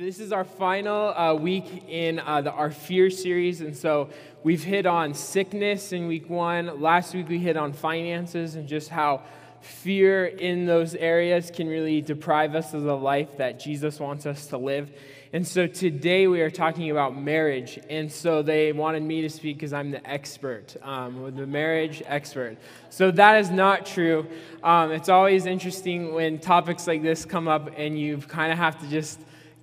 This is our final uh, week in uh, the Our Fear series. And so we've hit on sickness in week one. Last week we hit on finances and just how fear in those areas can really deprive us of the life that Jesus wants us to live. And so today we are talking about marriage. And so they wanted me to speak because I'm the expert, um, the marriage expert. So that is not true. Um, it's always interesting when topics like this come up and you kind of have to just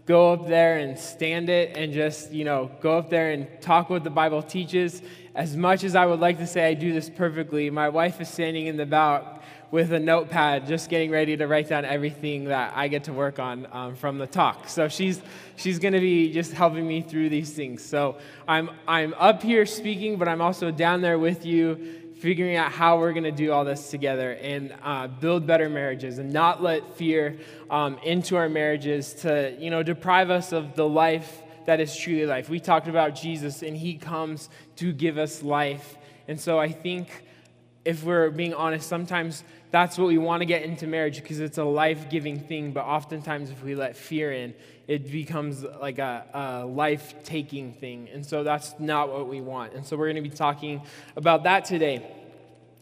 go up there and stand it and just, you know, go up there and talk what the Bible teaches. As much as I would like to say I do this perfectly, my wife is standing in the back with a notepad just getting ready to write down everything that I get to work on um, from the talk. So she's, she's going to be just helping me through these things. So I'm, I'm up here speaking, but I'm also down there with you figuring out how we're going to do all this together and uh, build better marriages and not let fear um, into our marriages to you know deprive us of the life that is truly life. We talked about jesus and he comes to give us life. And so i think if we're being honest sometimes that's what we want to get into marriage because it's a life-giving thing but oftentimes if we let fear in it becomes like a, a life taking thing. And so that's not what we want. And so we're going to be talking about that today.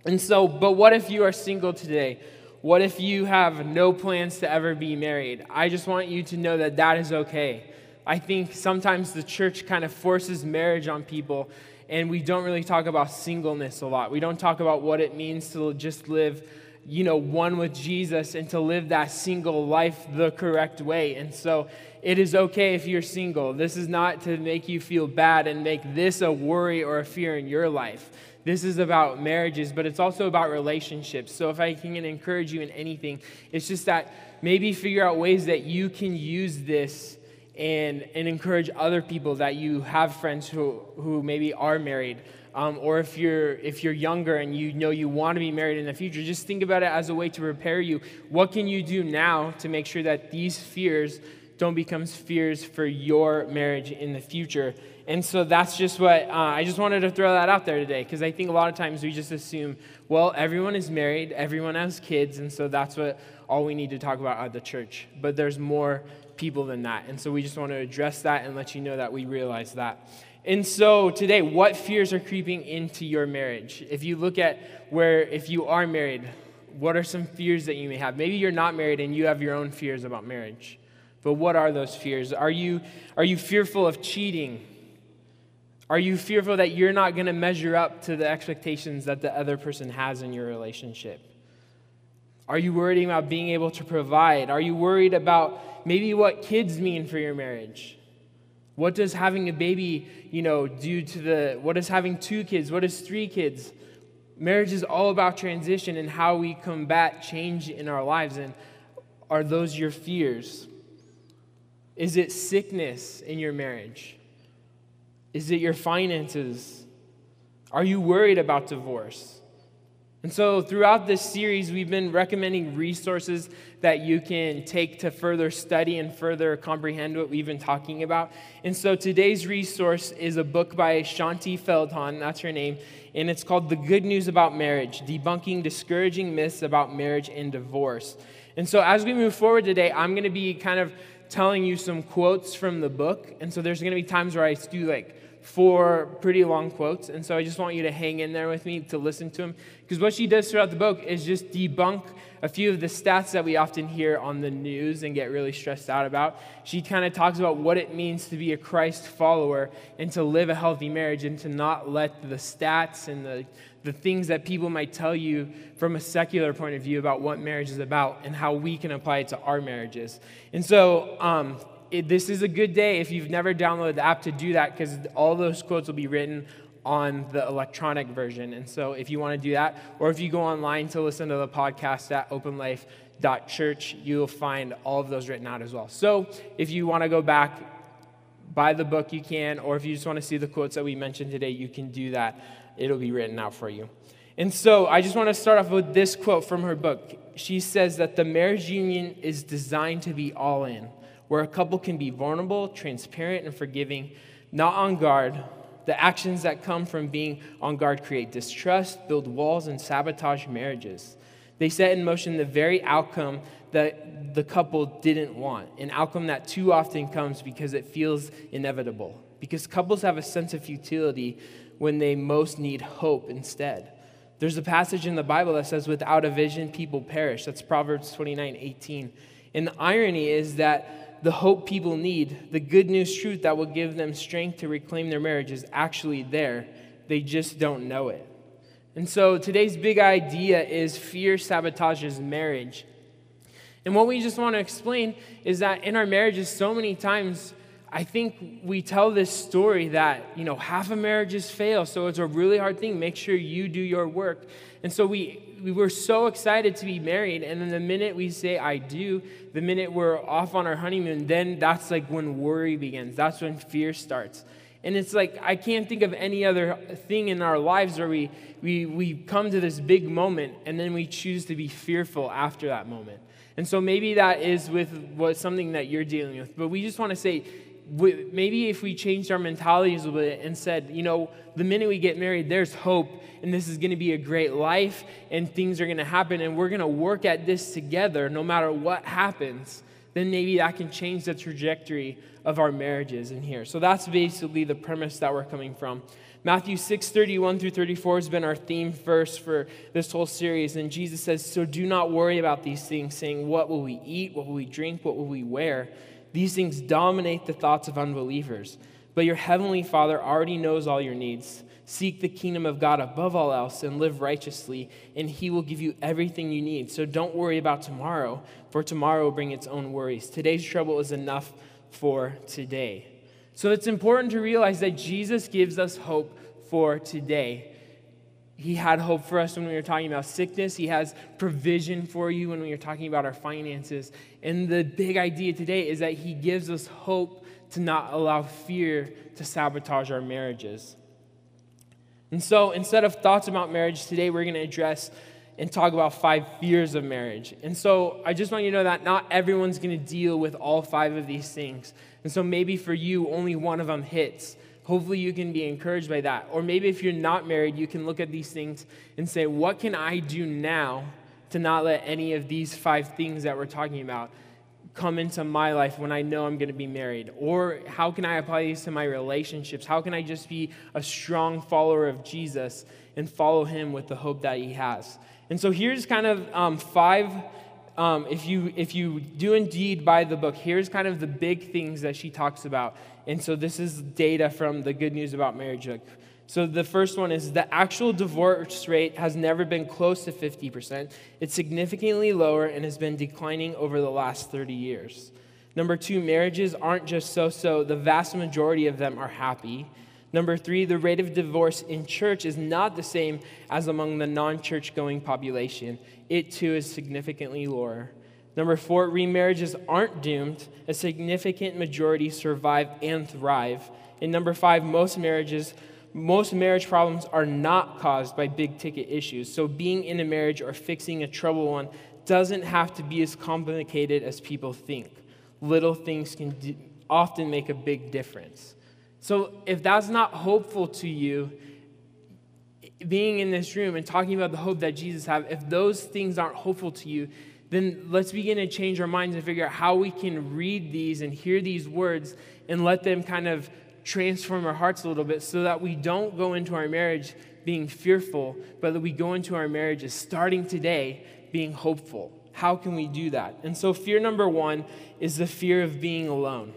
And so, but what if you are single today? What if you have no plans to ever be married? I just want you to know that that is okay. I think sometimes the church kind of forces marriage on people, and we don't really talk about singleness a lot. We don't talk about what it means to just live you know, one with Jesus and to live that single life the correct way. And so it is okay if you're single. This is not to make you feel bad and make this a worry or a fear in your life. This is about marriages, but it's also about relationships. So if I can encourage you in anything, it's just that maybe figure out ways that you can use this and, and encourage other people that you have friends who, who maybe are married um, or if you're if you're younger and you know you want to be married in the future just think about it as a way to prepare you. What can you do now to make sure that these fears don't become fears for your marriage in the future and so that's just what uh, i just wanted to throw that out there today because i think a lot of times we just assume well everyone is married everyone has kids and so that's what all we need to talk about at the church but there's more people than that and so we just want to address that and let you know that we realize that and so today, what fears are creeping into your marriage? If you look at where, if you are married, what are some fears that you may have? Maybe you're not married and you have your own fears about marriage. But what are those fears? Are you, are you fearful of cheating? Are you fearful that you're not going to measure up to the expectations that the other person has in your relationship? Are you worried about being able to provide? Are you worried about maybe what kids mean for your marriage? What does having a baby, you know, do to the, what is having two kids? What is three kids? Marriage is all about transition and how we combat change in our lives. And are those your fears? Is it sickness in your marriage? Is it your finances? Are you worried about divorce? And so, throughout this series, we've been recommending resources that you can take to further study and further comprehend what we've been talking about. And so, today's resource is a book by Shaunti Feldhahn, that's her name, and it's called The Good News About Marriage Debunking Discouraging Myths About Marriage and Divorce. And so, as we move forward today, I'm going to be kind of telling you some quotes from the book. And so, there's going to be times where I do like four pretty long quotes. And so I just want you to hang in there with me to listen to them. Because what she does throughout the book is just debunk a few of the stats that we often hear on the news and get really stressed out about. She kind of talks about what it means to be a Christ follower and to live a healthy marriage and to not let the stats and the, the things that people might tell you from a secular point of view about what marriage is about and how we can apply it to our marriages. And so, um, it, this is a good day if you've never downloaded the app to do that because all those quotes will be written on the electronic version. And so if you want to do that, or if you go online to listen to the podcast at openlife.church, you'll find all of those written out as well. So if you want to go back, buy the book, you can, or if you just want to see the quotes that we mentioned today, you can do that. It'll be written out for you. And so I just want to start off with this quote from her book. She says that the marriage union is designed to be all in where a couple can be vulnerable, transparent, and forgiving, not on guard. The actions that come from being on guard create distrust, build walls, and sabotage marriages. They set in motion the very outcome that the couple didn't want, an outcome that too often comes because it feels inevitable. Because couples have a sense of futility when they most need hope instead. There's a passage in the Bible that says, without a vision, people perish. That's Proverbs 29 18. And the irony is that the hope people need, the good news truth that will give them strength to reclaim their marriage, is actually there. They just don't know it. And so today's big idea is fear sabotages marriage. And what we just want to explain is that in our marriages, so many times, I think we tell this story that, you know, half of marriages fail, so it's a really hard thing. Make sure you do your work. And so we, we were so excited to be married, and then the minute we say, I do, the minute we're off on our honeymoon, then that's like when worry begins. That's when fear starts. And it's like, I can't think of any other thing in our lives where we, we, we come to this big moment and then we choose to be fearful after that moment. And so maybe that is with what something that you're dealing with. But we just want to say, maybe if we changed our mentalities a little bit and said, you know, the minute we get married, there's hope, and this is going to be a great life, and things are going to happen, and we're going to work at this together no matter what happens, then maybe that can change the trajectory of our marriages in here. So that's basically the premise that we're coming from. Matthew 6 31 through 34 has been our theme verse for this whole series. And Jesus says, So do not worry about these things, saying, What will we eat? What will we drink? What will we wear? These things dominate the thoughts of unbelievers. But your heavenly Father already knows all your needs. Seek the kingdom of God above all else and live righteously, and He will give you everything you need. So don't worry about tomorrow, for tomorrow will bring its own worries. Today's trouble is enough for today. So it's important to realize that Jesus gives us hope for today. He had hope for us when we were talking about sickness. He has provision for you when we were talking about our finances. And the big idea today is that He gives us hope to not allow fear to sabotage our marriages. And so instead of thoughts about marriage, today we're going to address and talk about five fears of marriage. And so I just want you to know that not everyone's going to deal with all five of these things. And so maybe for you, only one of them hits. Hopefully, you can be encouraged by that. Or maybe if you're not married, you can look at these things and say, What can I do now to not let any of these five things that we're talking about come into my life when I know I'm going to be married? Or how can I apply these to my relationships? How can I just be a strong follower of Jesus and follow him with the hope that he has? And so here's kind of um, five. Um, if you if you do indeed buy the book, here's kind of the big things that she talks about. And so this is data from the Good News About Marriage book. So the first one is the actual divorce rate has never been close to 50%. It's significantly lower and has been declining over the last 30 years. Number two, marriages aren't just so so, the vast majority of them are happy. Number three, the rate of divorce in church is not the same as among the non church going population. It too is significantly lower. Number four, remarriages aren't doomed. A significant majority survive and thrive. And number five, most marriages, most marriage problems are not caused by big ticket issues. So being in a marriage or fixing a troubled one doesn't have to be as complicated as people think. Little things can often make a big difference. So if that's not hopeful to you, being in this room and talking about the hope that Jesus has, if those things aren't hopeful to you, then let's begin to change our minds and figure out how we can read these and hear these words and let them kind of transform our hearts a little bit so that we don't go into our marriage being fearful, but that we go into our marriages starting today being hopeful. How can we do that? And so, fear number one is the fear of being alone.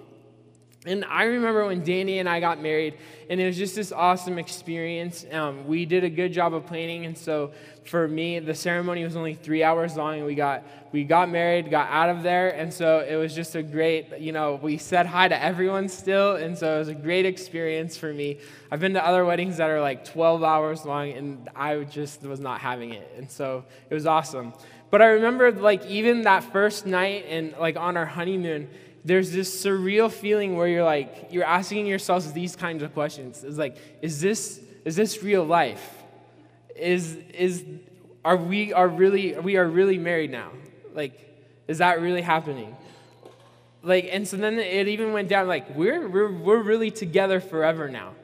And I remember when Danny and I got married, and it was just this awesome experience. Um, we did a good job of planning, and so for me, the ceremony was only three hours long, and we got we got married, got out of there, and so it was just a great. You know, we said hi to everyone still, and so it was a great experience for me. I've been to other weddings that are like 12 hours long, and I just was not having it, and so it was awesome. But I remember, like even that first night, and like on our honeymoon there's this surreal feeling where you're like, you're asking yourselves these kinds of questions. It's like, is this, is this real life? Is, is, are we are really, we are really married now? Like, is that really happening? Like, and so then it even went down like, we're, we're, we're really together forever now.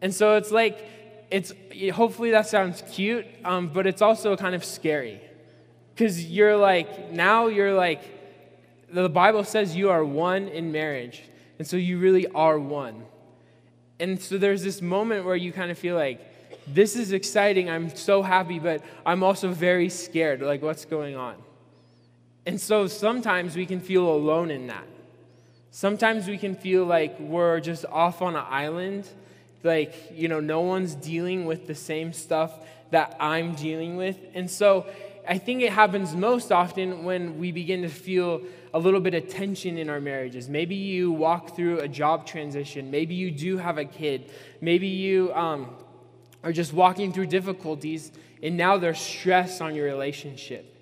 And so it's like, it's, hopefully that sounds cute, um, but it's also kind of scary. Because you're like, now you're like, the Bible says you are one in marriage. And so you really are one. And so there's this moment where you kind of feel like, this is exciting. I'm so happy, but I'm also very scared. Like, what's going on? And so sometimes we can feel alone in that. Sometimes we can feel like we're just off on an island, like, you know, no one's dealing with the same stuff that I'm dealing with. And so I think it happens most often when we begin to feel a little bit of tension in our marriages. Maybe you walk through a job transition. Maybe you do have a kid. Maybe you um, are just walking through difficulties, and now there's stress on your relationship.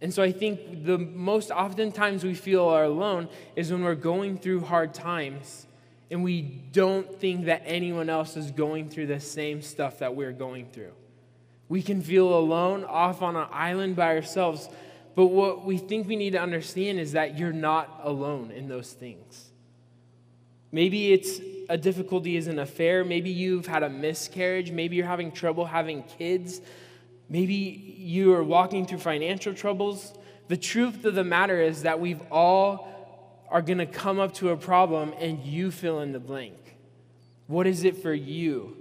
And so I think the most often times we feel are alone is when we're going through hard times and we don't think that anyone else is going through the same stuff that we're going through. We can feel alone off on an island by ourselves, but what we think we need to understand is that you're not alone in those things. Maybe it's a difficulty is an affair. Maybe you've had a miscarriage. Maybe you're having trouble having kids. Maybe you are walking through financial troubles. The truth of the matter is that we've all are going to come up to a problem and you fill in the blank. What is it for you?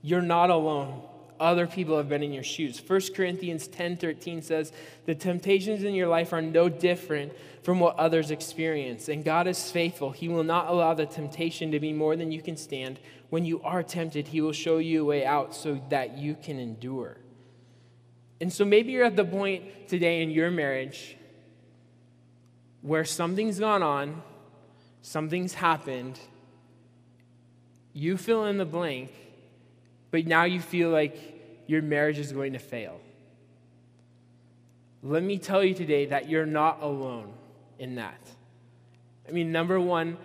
You're not alone. Other people have been in your shoes. 1 Corinthians 10:13 says, "The temptations in your life are no different from what others experience, and God is faithful. He will not allow the temptation to be more than you can stand. When you are tempted, he will show you a way out so that you can endure." And so maybe you're at the point today in your marriage where something's gone on, something's happened, you fill in the blank, but now you feel like your marriage is going to fail. Let me tell you today that you're not alone in that. I mean, number one,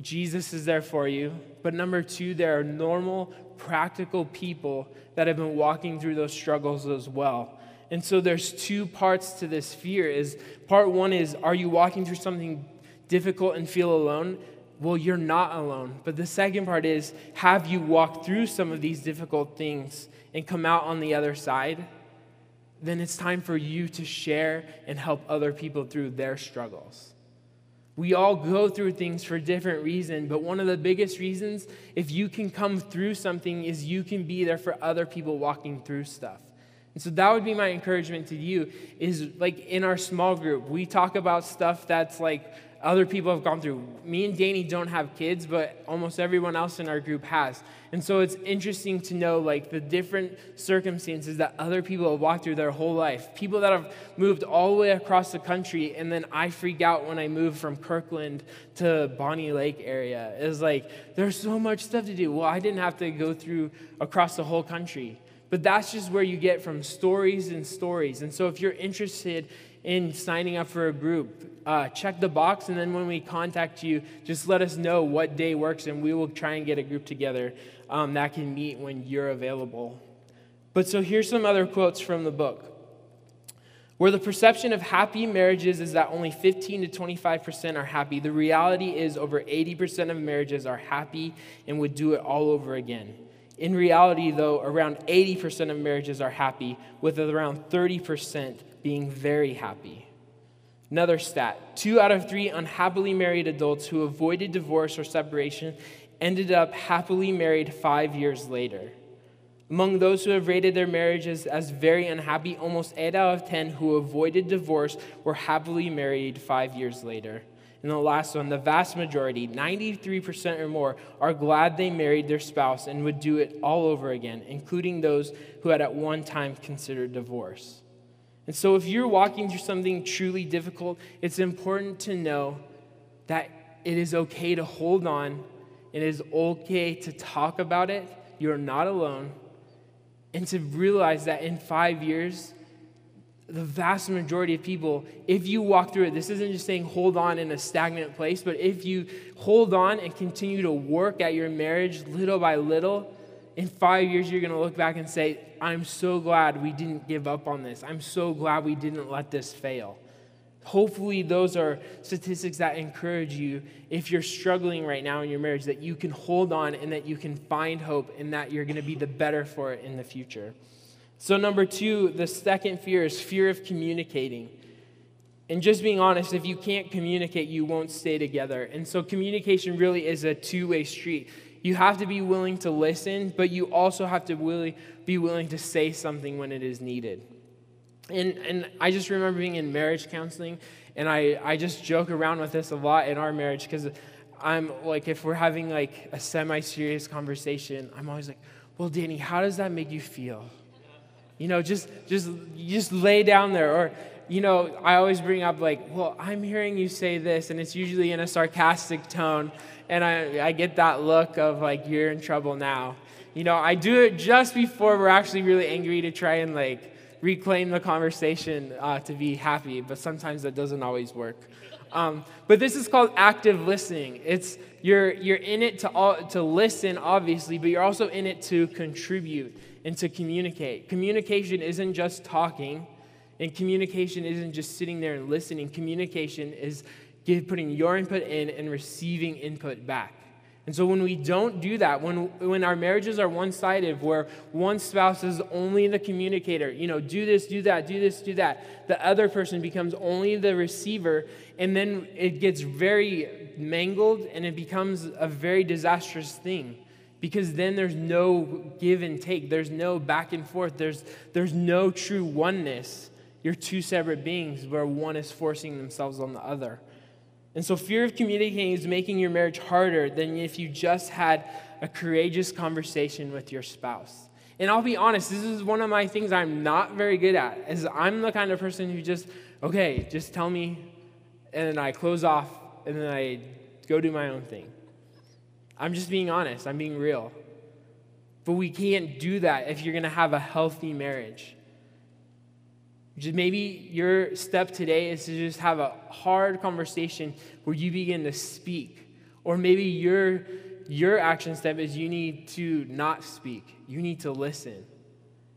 Jesus is there for you. But number two, there are normal, practical people that have been walking through those struggles as well. And so there's two parts to this fear is part one is are you walking through something difficult and feel alone? Well, you're not alone. But the second part is have you walked through some of these difficult things and come out on the other side? Then it's time for you to share and help other people through their struggles. We all go through things for different reasons, but one of the biggest reasons, if you can come through something, is you can be there for other people walking through stuff. And so that would be my encouragement to you is like in our small group, we talk about stuff that's like other people have gone through. Me and Danny don't have kids, but almost everyone else in our group has. And so it's interesting to know like the different circumstances that other people have walked through their whole life. People that have moved all the way across the country, and then I freak out when I move from Kirkland to Bonney Lake area. It's like there's so much stuff to do. Well, I didn't have to go through across the whole country. But that's just where you get from stories and stories. And so if you're interested in signing up for a group, uh, check the box, and then when we contact you, just let us know what day works, and we will try and get a group together um, that can meet when you're available. But so here's some other quotes from the book. Where the perception of happy marriages is that only 15 to 25% are happy, the reality is over 80% of marriages are happy and would do it all over again. In reality, though, around 80% of marriages are happy, with around 30% being very happy. Another stat two out of three unhappily married adults who avoided divorce or separation ended up happily married five years later. Among those who have rated their marriages as very unhappy, almost 8 out of 10 who avoided divorce were happily married five years later. And the last one, the vast majority, 93% or more, are glad they married their spouse and would do it all over again, including those who had at one time considered divorce. And so, if you're walking through something truly difficult, it's important to know that it is okay to hold on, it is okay to talk about it. You're not alone. And to realize that in five years, the vast majority of people, if you walk through it, this isn't just saying hold on in a stagnant place, but if you hold on and continue to work at your marriage little by little, in five years, you're going to look back and say, I'm so glad we didn't give up on this. I'm so glad we didn't let this fail. Hopefully, those are statistics that encourage you if you're struggling right now in your marriage, that you can hold on and that you can find hope and that you're going to be the better for it in the future. So, number two, the second fear is fear of communicating. And just being honest, if you can't communicate, you won't stay together. And so, communication really is a two way street. You have to be willing to listen, but you also have to really be willing to say something when it is needed. And, and I just remember being in marriage counseling, and I, I just joke around with this a lot in our marriage because I'm like, if we're having like a semi serious conversation, I'm always like, well, Danny, how does that make you feel? You know, just just just lay down there. Or, you know, I always bring up like, well, I'm hearing you say this, and it's usually in a sarcastic tone, and I, I get that look of like you're in trouble now. You know, I do it just before we're actually really angry to try and like reclaim the conversation uh, to be happy, but sometimes that doesn't always work. Um, but this is called active listening. It's you're you're in it to all, to listen, obviously, but you're also in it to contribute and to communicate. Communication isn't just talking, and communication isn't just sitting there and listening. Communication is give, putting your input in and receiving input back. And so when we don't do that, when, when our marriages are one sided, where one spouse is only the communicator, you know, do this, do that, do this, do that, the other person becomes only the receiver, and then it gets very mangled and it becomes a very disastrous thing because then there's no give and take there's no back and forth there's, there's no true oneness you're two separate beings where one is forcing themselves on the other and so fear of communicating is making your marriage harder than if you just had a courageous conversation with your spouse and i'll be honest this is one of my things i'm not very good at is i'm the kind of person who just okay just tell me and then i close off and then i go do my own thing I'm just being honest, I'm being real. But we can't do that if you're going to have a healthy marriage. Just maybe your step today is to just have a hard conversation where you begin to speak. Or maybe your, your action step is you need to not speak, you need to listen.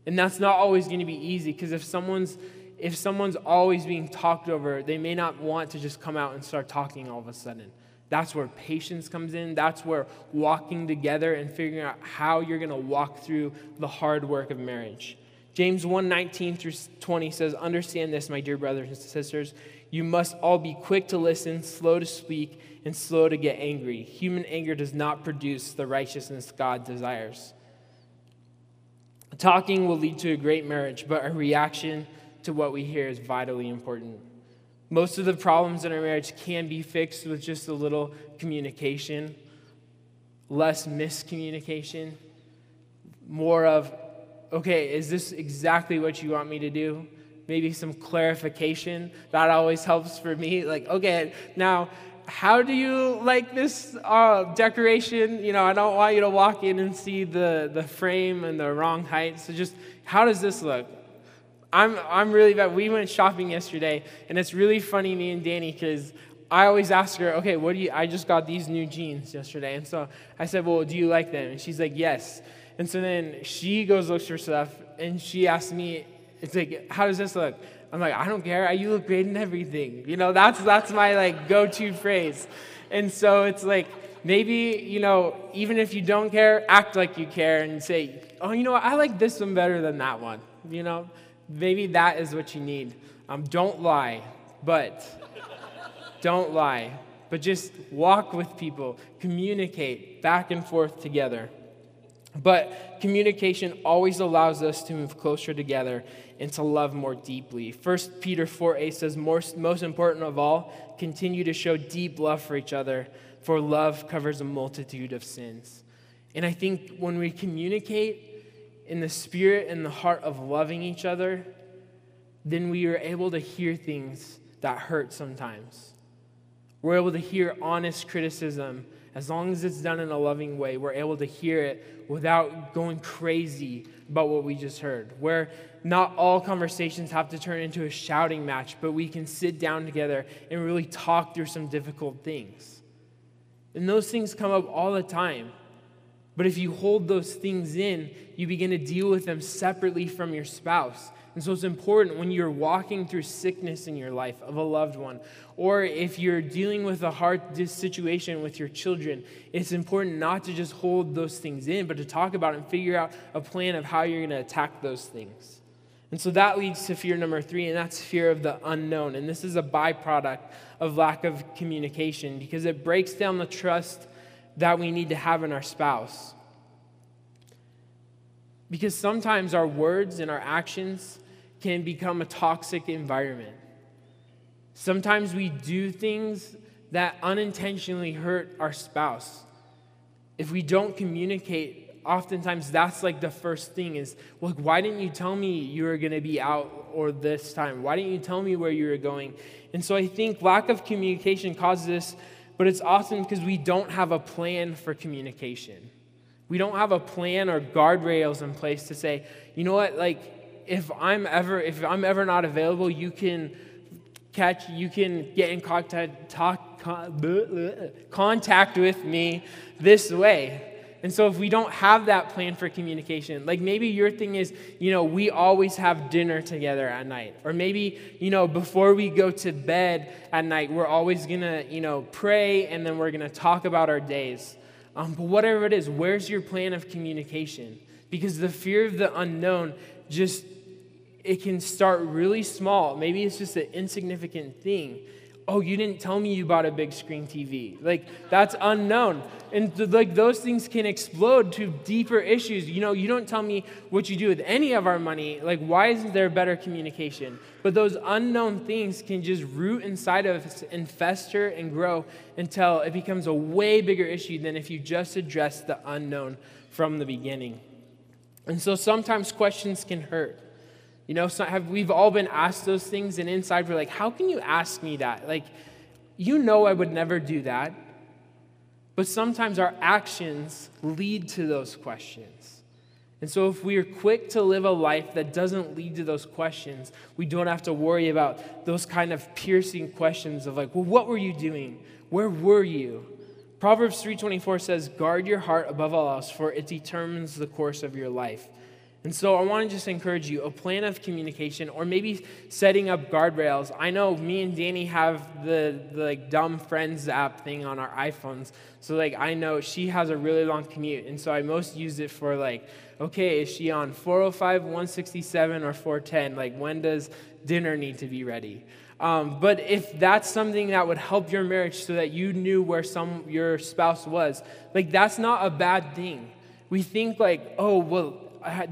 And that's not always going to be easy because if someone's if someone's always being talked over, they may not want to just come out and start talking all of a sudden. That's where patience comes in. That's where walking together and figuring out how you're going to walk through the hard work of marriage. James 1 19 through 20 says, Understand this, my dear brothers and sisters. You must all be quick to listen, slow to speak, and slow to get angry. Human anger does not produce the righteousness God desires. Talking will lead to a great marriage, but a reaction to what we hear is vitally important. Most of the problems in our marriage can be fixed with just a little communication, less miscommunication, more of, okay, is this exactly what you want me to do? Maybe some clarification. That always helps for me. Like, okay, now, how do you like this uh, decoration? You know, I don't want you to walk in and see the, the frame and the wrong height. So just, how does this look? I'm, I'm really bad. We went shopping yesterday, and it's really funny, me and Danny, because I always ask her, okay, what do you, I just got these new jeans yesterday. And so I said, well, do you like them? And she's like, yes. And so then she goes, looks for stuff, and she asks me, it's like, how does this look? I'm like, I don't care. You look great in everything. You know, that's, that's my like go-to phrase. And so it's like, maybe, you know, even if you don't care, act like you care and say, oh, you know what? I like this one better than that one. You know, maybe that is what you need. Um, don't lie, but don't lie. But just walk with people, communicate back and forth together. But communication always allows us to move closer together and to love more deeply. 1 Peter 4 8 says, most, most important of all, continue to show deep love for each other, for love covers a multitude of sins. And I think when we communicate in the spirit and the heart of loving each other, then we are able to hear things that hurt sometimes. We're able to hear honest criticism as long as it's done in a loving way. We're able to hear it without going crazy about what we just heard. Where not all conversations have to turn into a shouting match, but we can sit down together and really talk through some difficult things. And those things come up all the time. But if you hold those things in, you begin to deal with them separately from your spouse. And so it's important when you're walking through sickness in your life of a loved one, or if you're dealing with a hard situation with your children, it's important not to just hold those things in, but to talk about and figure out a plan of how you're going to attack those things. And so that leads to fear number three, and that's fear of the unknown. And this is a byproduct of lack of communication because it breaks down the trust that we need to have in our spouse. Because sometimes our words and our actions can become a toxic environment. Sometimes we do things that unintentionally hurt our spouse. If we don't communicate oftentimes that's like the first thing is like why didn't you tell me you were going to be out or this time why didn't you tell me where you were going and so i think lack of communication causes this but it's often because we don't have a plan for communication we don't have a plan or guardrails in place to say you know what like if i'm ever if i'm ever not available you can catch you can get in contact talk, contact with me this way and so, if we don't have that plan for communication, like maybe your thing is, you know, we always have dinner together at night. Or maybe, you know, before we go to bed at night, we're always going to, you know, pray and then we're going to talk about our days. Um, but whatever it is, where's your plan of communication? Because the fear of the unknown just, it can start really small. Maybe it's just an insignificant thing oh, you didn't tell me you bought a big screen TV. Like, that's unknown. And th- like those things can explode to deeper issues. You know, you don't tell me what you do with any of our money. Like, why isn't there better communication? But those unknown things can just root inside of us and fester and grow until it becomes a way bigger issue than if you just address the unknown from the beginning. And so sometimes questions can hurt. You know, so have, we've all been asked those things, and inside we're like, how can you ask me that? Like, you know I would never do that. But sometimes our actions lead to those questions. And so, if we are quick to live a life that doesn't lead to those questions, we don't have to worry about those kind of piercing questions of like, well, what were you doing? Where were you? Proverbs 3:24 says, "Guard your heart above all else, for it determines the course of your life." And so I want to just encourage you a plan of communication or maybe setting up guardrails. I know me and Danny have the, the like dumb friends app thing on our iPhones. So like I know she has a really long commute and so I most use it for like okay, is she on 405, 167 or 410? Like when does dinner need to be ready? Um, but if that's something that would help your marriage so that you knew where some your spouse was, like that's not a bad thing. We think like, oh, well,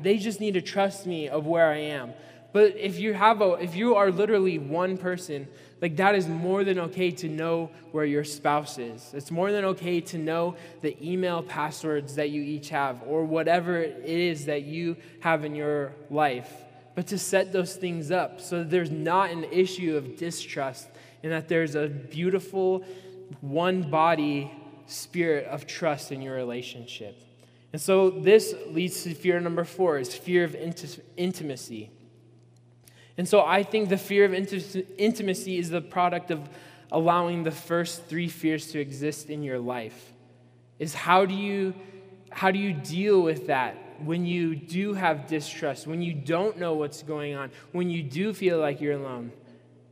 they just need to trust me of where I am. But if you have a, if you are literally one person, like that is more than okay to know where your spouse is. It's more than okay to know the email passwords that you each have or whatever it is that you have in your life. But to set those things up so that there's not an issue of distrust and that there's a beautiful one body spirit of trust in your relationship. And so this leads to fear number four is fear of intimacy. And so I think the fear of intimacy is the product of allowing the first three fears to exist in your life. Is how do you how do you deal with that when you do have distrust, when you don't know what's going on, when you do feel like you're alone?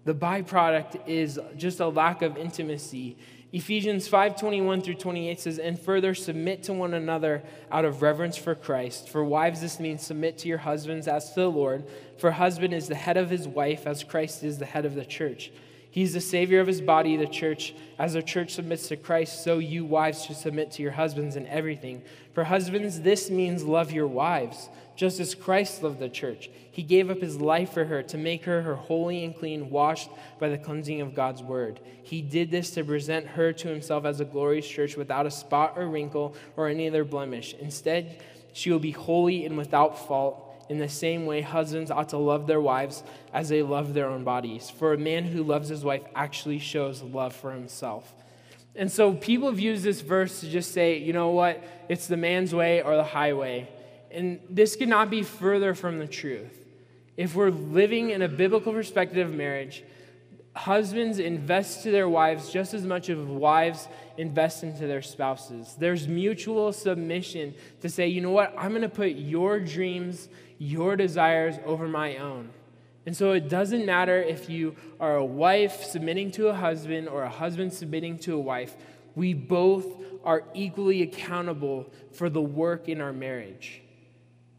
The byproduct is just a lack of intimacy Ephesians 5:21 through 28 says, "And further submit to one another out of reverence for Christ. For wives this means submit to your husbands as to the Lord, for husband is the head of his wife as Christ is the head of the church. He's the savior of his body, the church. As the church submits to Christ, so you wives should submit to your husbands in everything. For husbands this means love your wives." just as Christ loved the church. He gave up his life for her to make her her holy and clean, washed by the cleansing of God's word. He did this to present her to himself as a glorious church without a spot or wrinkle or any other blemish. Instead, she will be holy and without fault. In the same way, husbands ought to love their wives as they love their own bodies. For a man who loves his wife actually shows love for himself. And so people have used this verse to just say, you know what, it's the man's way or the highway. And this could not be further from the truth. If we're living in a biblical perspective of marriage, husbands invest to their wives just as much as wives invest into their spouses. There's mutual submission to say, you know what, I'm going to put your dreams, your desires over my own. And so it doesn't matter if you are a wife submitting to a husband or a husband submitting to a wife, we both are equally accountable for the work in our marriage.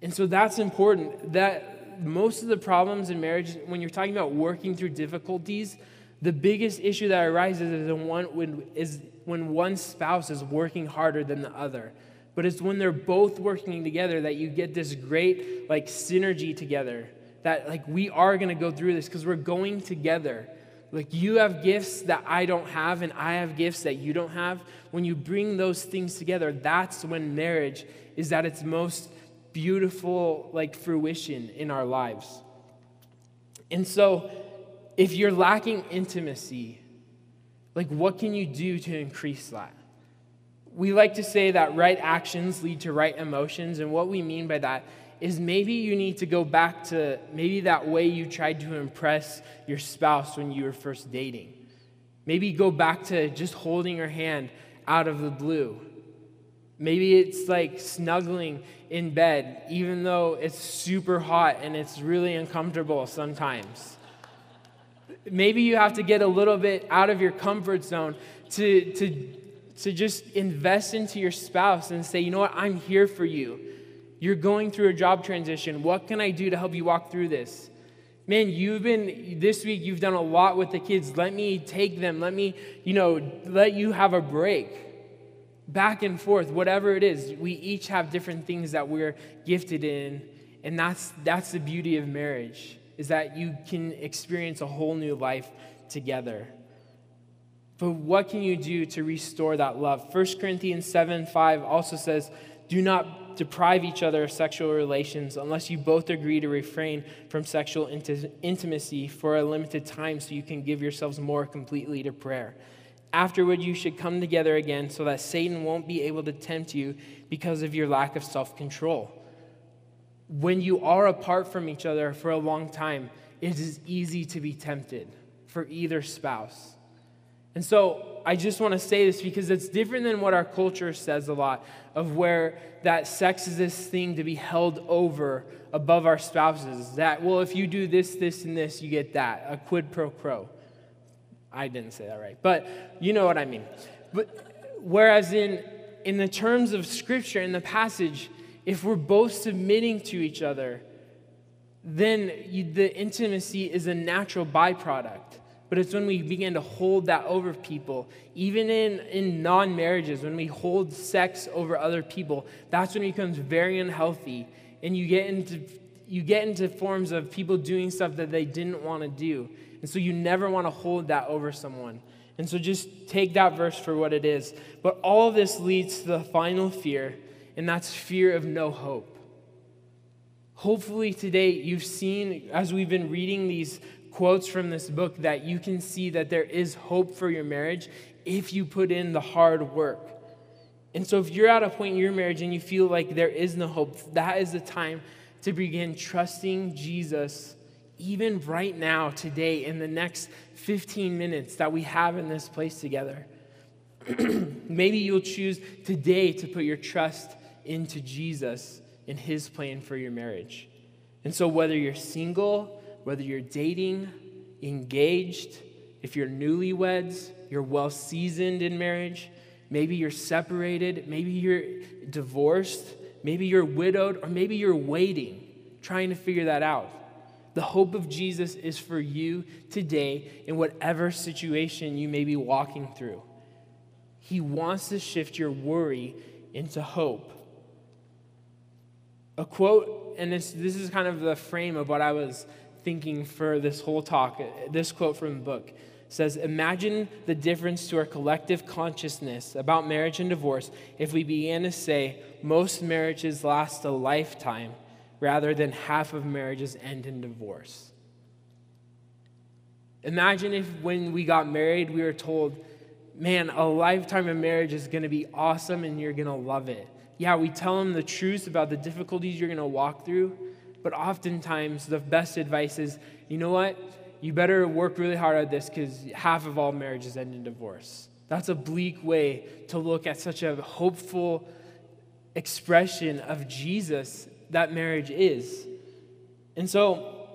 And so that's important that most of the problems in marriage, when you're talking about working through difficulties, the biggest issue that arises is when, when, is when one spouse is working harder than the other. But it's when they're both working together that you get this great like synergy together. That like we are gonna go through this because we're going together. Like you have gifts that I don't have, and I have gifts that you don't have. When you bring those things together, that's when marriage is at its most beautiful like fruition in our lives. And so if you're lacking intimacy, like what can you do to increase that? We like to say that right actions lead to right emotions, and what we mean by that is maybe you need to go back to maybe that way you tried to impress your spouse when you were first dating. Maybe go back to just holding her hand out of the blue. Maybe it's like snuggling in bed, even though it's super hot and it's really uncomfortable sometimes. Maybe you have to get a little bit out of your comfort zone to, to, to just invest into your spouse and say, you know what, I'm here for you. You're going through a job transition. What can I do to help you walk through this? Man, you've been, this week, you've done a lot with the kids. Let me take them. Let me, you know, let you have a break back and forth, whatever it is. We each have different things that we're gifted in, and that's that's the beauty of marriage is that you can experience a whole new life together. But what can you do to restore that love? 1 Corinthians 7 5 also says, Do not deprive each other of sexual relations unless you both agree to refrain from sexual intimacy for a limited time so you can give yourselves more completely to prayer. Afterward, you should come together again so that Satan won't be able to tempt you because of your lack of self control. When you are apart from each other for a long time, it is easy to be tempted for either spouse. And so I just want to say this because it's different than what our culture says a lot of where that sex is this thing to be held over above our spouses. That, well, if you do this, this, and this, you get that, a quid pro quo. I didn't say that right, but you know what I mean. But whereas in in the terms of scripture in the passage, if we're both submitting to each other, then you, the intimacy is a natural byproduct. But it's when we begin to hold that over people, even in, in non marriages, when we hold sex over other people, that's when it becomes very unhealthy. And you get into, you get into forms of people doing stuff that they didn't want to do. And so you never want to hold that over someone. And so just take that verse for what it is. But all this leads to the final fear, and that's fear of no hope. Hopefully, today you've seen, as we've been reading these quotes from this book, that you can see that there is hope for your marriage if you put in the hard work. And so, if you're at a point in your marriage and you feel like there is no hope, that is the time to begin trusting Jesus even right now, today, in the next 15 minutes that we have in this place together. Maybe you'll choose today to put your trust into Jesus and his plan for your marriage. And so, whether you're single, whether you're dating, engaged, if you're newlyweds, you're well seasoned in marriage, maybe you're separated, maybe you're divorced, maybe you're widowed, or maybe you're waiting, trying to figure that out. The hope of Jesus is for you today in whatever situation you may be walking through. He wants to shift your worry into hope. A quote, and this, this is kind of the frame of what I was thinking for this whole talk. This quote from the book says Imagine the difference to our collective consciousness about marriage and divorce if we began to say most marriages last a lifetime rather than half of marriages end in divorce. Imagine if when we got married, we were told, man, a lifetime of marriage is going to be awesome and you're going to love it. Yeah, we tell them the truth about the difficulties you're going to walk through, but oftentimes the best advice is, you know what? You better work really hard at this because half of all marriages end in divorce. That's a bleak way to look at such a hopeful expression of Jesus that marriage is. And so,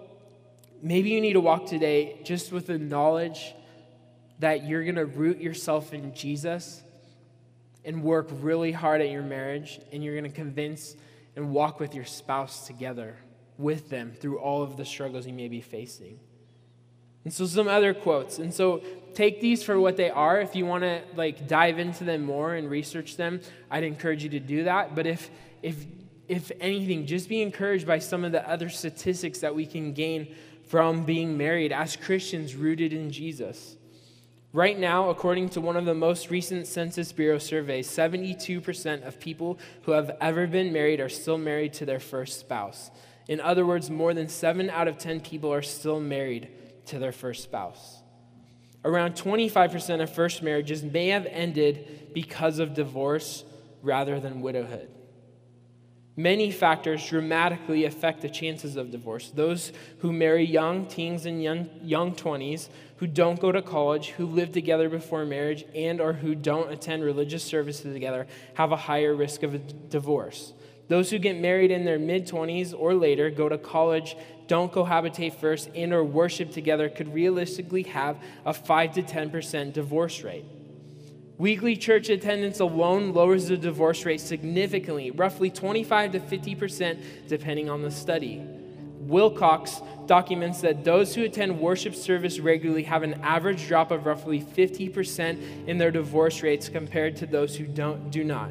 maybe you need to walk today just with the knowledge that you're going to root yourself in Jesus and work really hard at your marriage, and you're going to convince and walk with your spouse together with them through all of the struggles you may be facing. And so some other quotes. And so take these for what they are. If you want to like dive into them more and research them, I'd encourage you to do that. But if if if anything, just be encouraged by some of the other statistics that we can gain from being married as Christians rooted in Jesus. Right now, according to one of the most recent Census Bureau surveys, 72% of people who have ever been married are still married to their first spouse. In other words, more than 7 out of 10 people are still married to their first spouse. Around 25% of first marriages may have ended because of divorce rather than widowhood. Many factors dramatically affect the chances of divorce. Those who marry young teens and young, young 20s, who don't go to college, who live together before marriage, and or who don't attend religious services together have a higher risk of a divorce. Those who get married in their mid 20s or later, go to college, don't cohabitate first, and or worship together could realistically have a 5 to 10% divorce rate. Weekly church attendance alone lowers the divorce rate significantly, roughly 25 to 50%, depending on the study. Wilcox documents that those who attend worship service regularly have an average drop of roughly 50% in their divorce rates compared to those who don't, do not.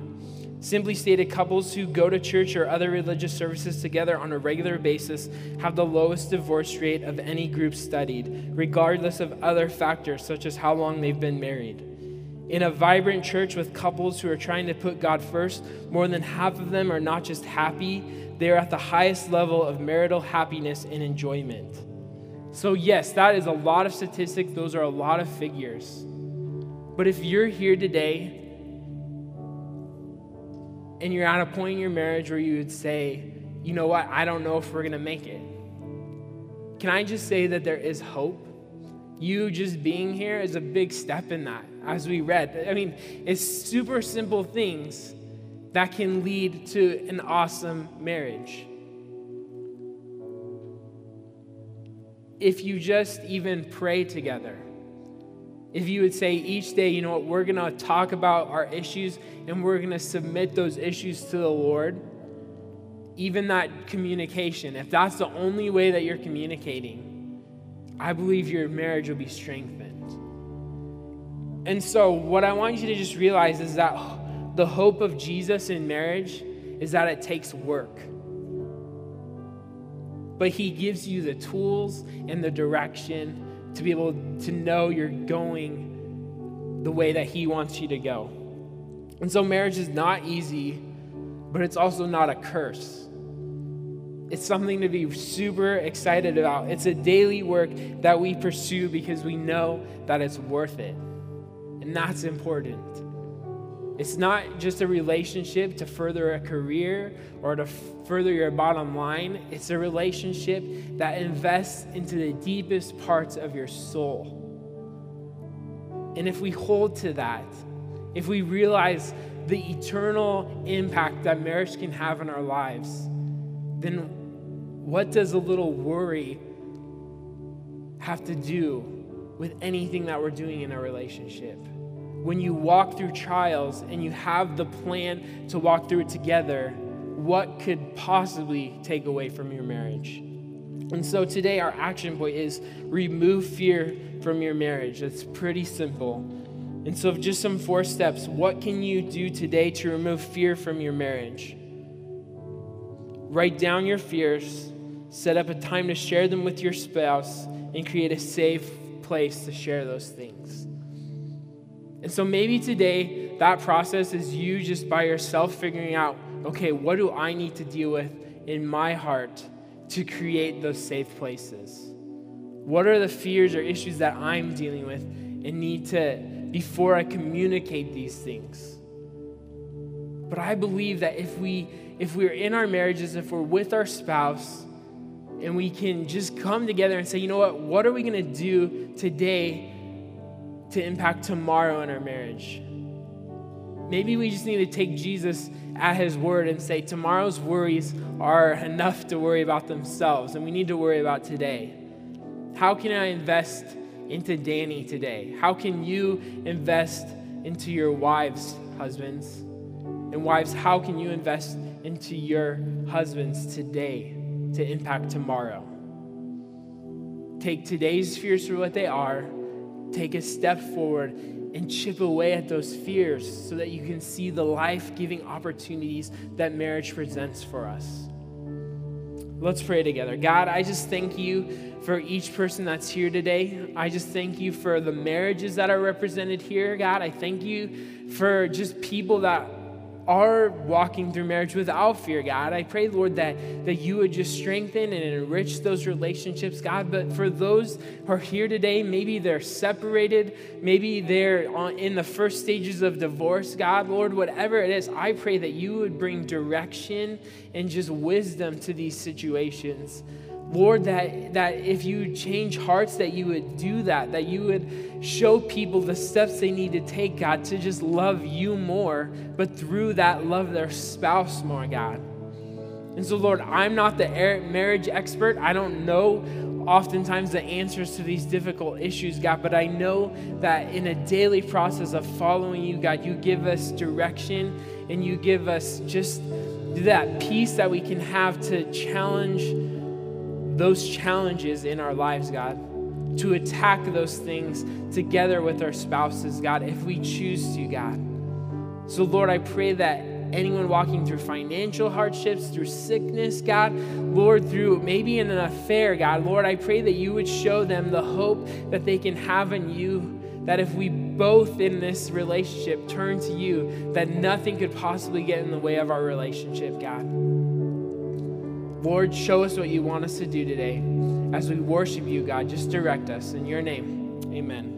Simply stated, couples who go to church or other religious services together on a regular basis have the lowest divorce rate of any group studied, regardless of other factors such as how long they've been married. In a vibrant church with couples who are trying to put God first, more than half of them are not just happy, they are at the highest level of marital happiness and enjoyment. So, yes, that is a lot of statistics, those are a lot of figures. But if you're here today and you're at a point in your marriage where you would say, you know what, I don't know if we're gonna make it, can I just say that there is hope? You just being here is a big step in that, as we read. I mean, it's super simple things that can lead to an awesome marriage. If you just even pray together, if you would say each day, you know what, we're going to talk about our issues and we're going to submit those issues to the Lord, even that communication, if that's the only way that you're communicating, I believe your marriage will be strengthened. And so, what I want you to just realize is that the hope of Jesus in marriage is that it takes work. But He gives you the tools and the direction to be able to know you're going the way that He wants you to go. And so, marriage is not easy, but it's also not a curse. It's something to be super excited about. It's a daily work that we pursue because we know that it's worth it. And that's important. It's not just a relationship to further a career or to further your bottom line. It's a relationship that invests into the deepest parts of your soul. And if we hold to that, if we realize the eternal impact that marriage can have in our lives, then what does a little worry have to do with anything that we're doing in a relationship? When you walk through trials and you have the plan to walk through it together, what could possibly take away from your marriage? And so today, our action point is remove fear from your marriage. It's pretty simple. And so, just some four steps. What can you do today to remove fear from your marriage? Write down your fears Set up a time to share them with your spouse and create a safe place to share those things. And so maybe today that process is you just by yourself figuring out, okay, what do I need to deal with in my heart to create those safe places? What are the fears or issues that I'm dealing with and need to, before I communicate these things? But I believe that if we if we're in our marriages, if we're with our spouse, and we can just come together and say, you know what, what are we going to do today to impact tomorrow in our marriage? Maybe we just need to take Jesus at his word and say, tomorrow's worries are enough to worry about themselves, and we need to worry about today. How can I invest into Danny today? How can you invest into your wives, husbands? And wives, how can you invest into your husbands today to impact tomorrow? Take today's fears for what they are, take a step forward, and chip away at those fears so that you can see the life giving opportunities that marriage presents for us. Let's pray together. God, I just thank you for each person that's here today. I just thank you for the marriages that are represented here, God. I thank you for just people that are walking through marriage without fear, God. I pray, Lord, that, that you would just strengthen and enrich those relationships, God. But for those who are here today, maybe they're separated, maybe they're on, in the first stages of divorce, God, Lord, whatever it is, I pray that you would bring direction and just wisdom to these situations. Lord, that, that if you change hearts, that you would do that, that you would show people the steps they need to take, God, to just love you more, but through that, love their spouse more, God. And so, Lord, I'm not the marriage expert. I don't know oftentimes the answers to these difficult issues, God, but I know that in a daily process of following you, God, you give us direction and you give us just that peace that we can have to challenge those challenges in our lives, God, to attack those things together with our spouses, God, if we choose to, God. So, Lord, I pray that anyone walking through financial hardships, through sickness, God, Lord, through maybe in an affair, God, Lord, I pray that you would show them the hope that they can have in you. That if we both in this relationship turn to you, that nothing could possibly get in the way of our relationship, God. Lord, show us what you want us to do today. As we worship you, God, just direct us. In your name, amen.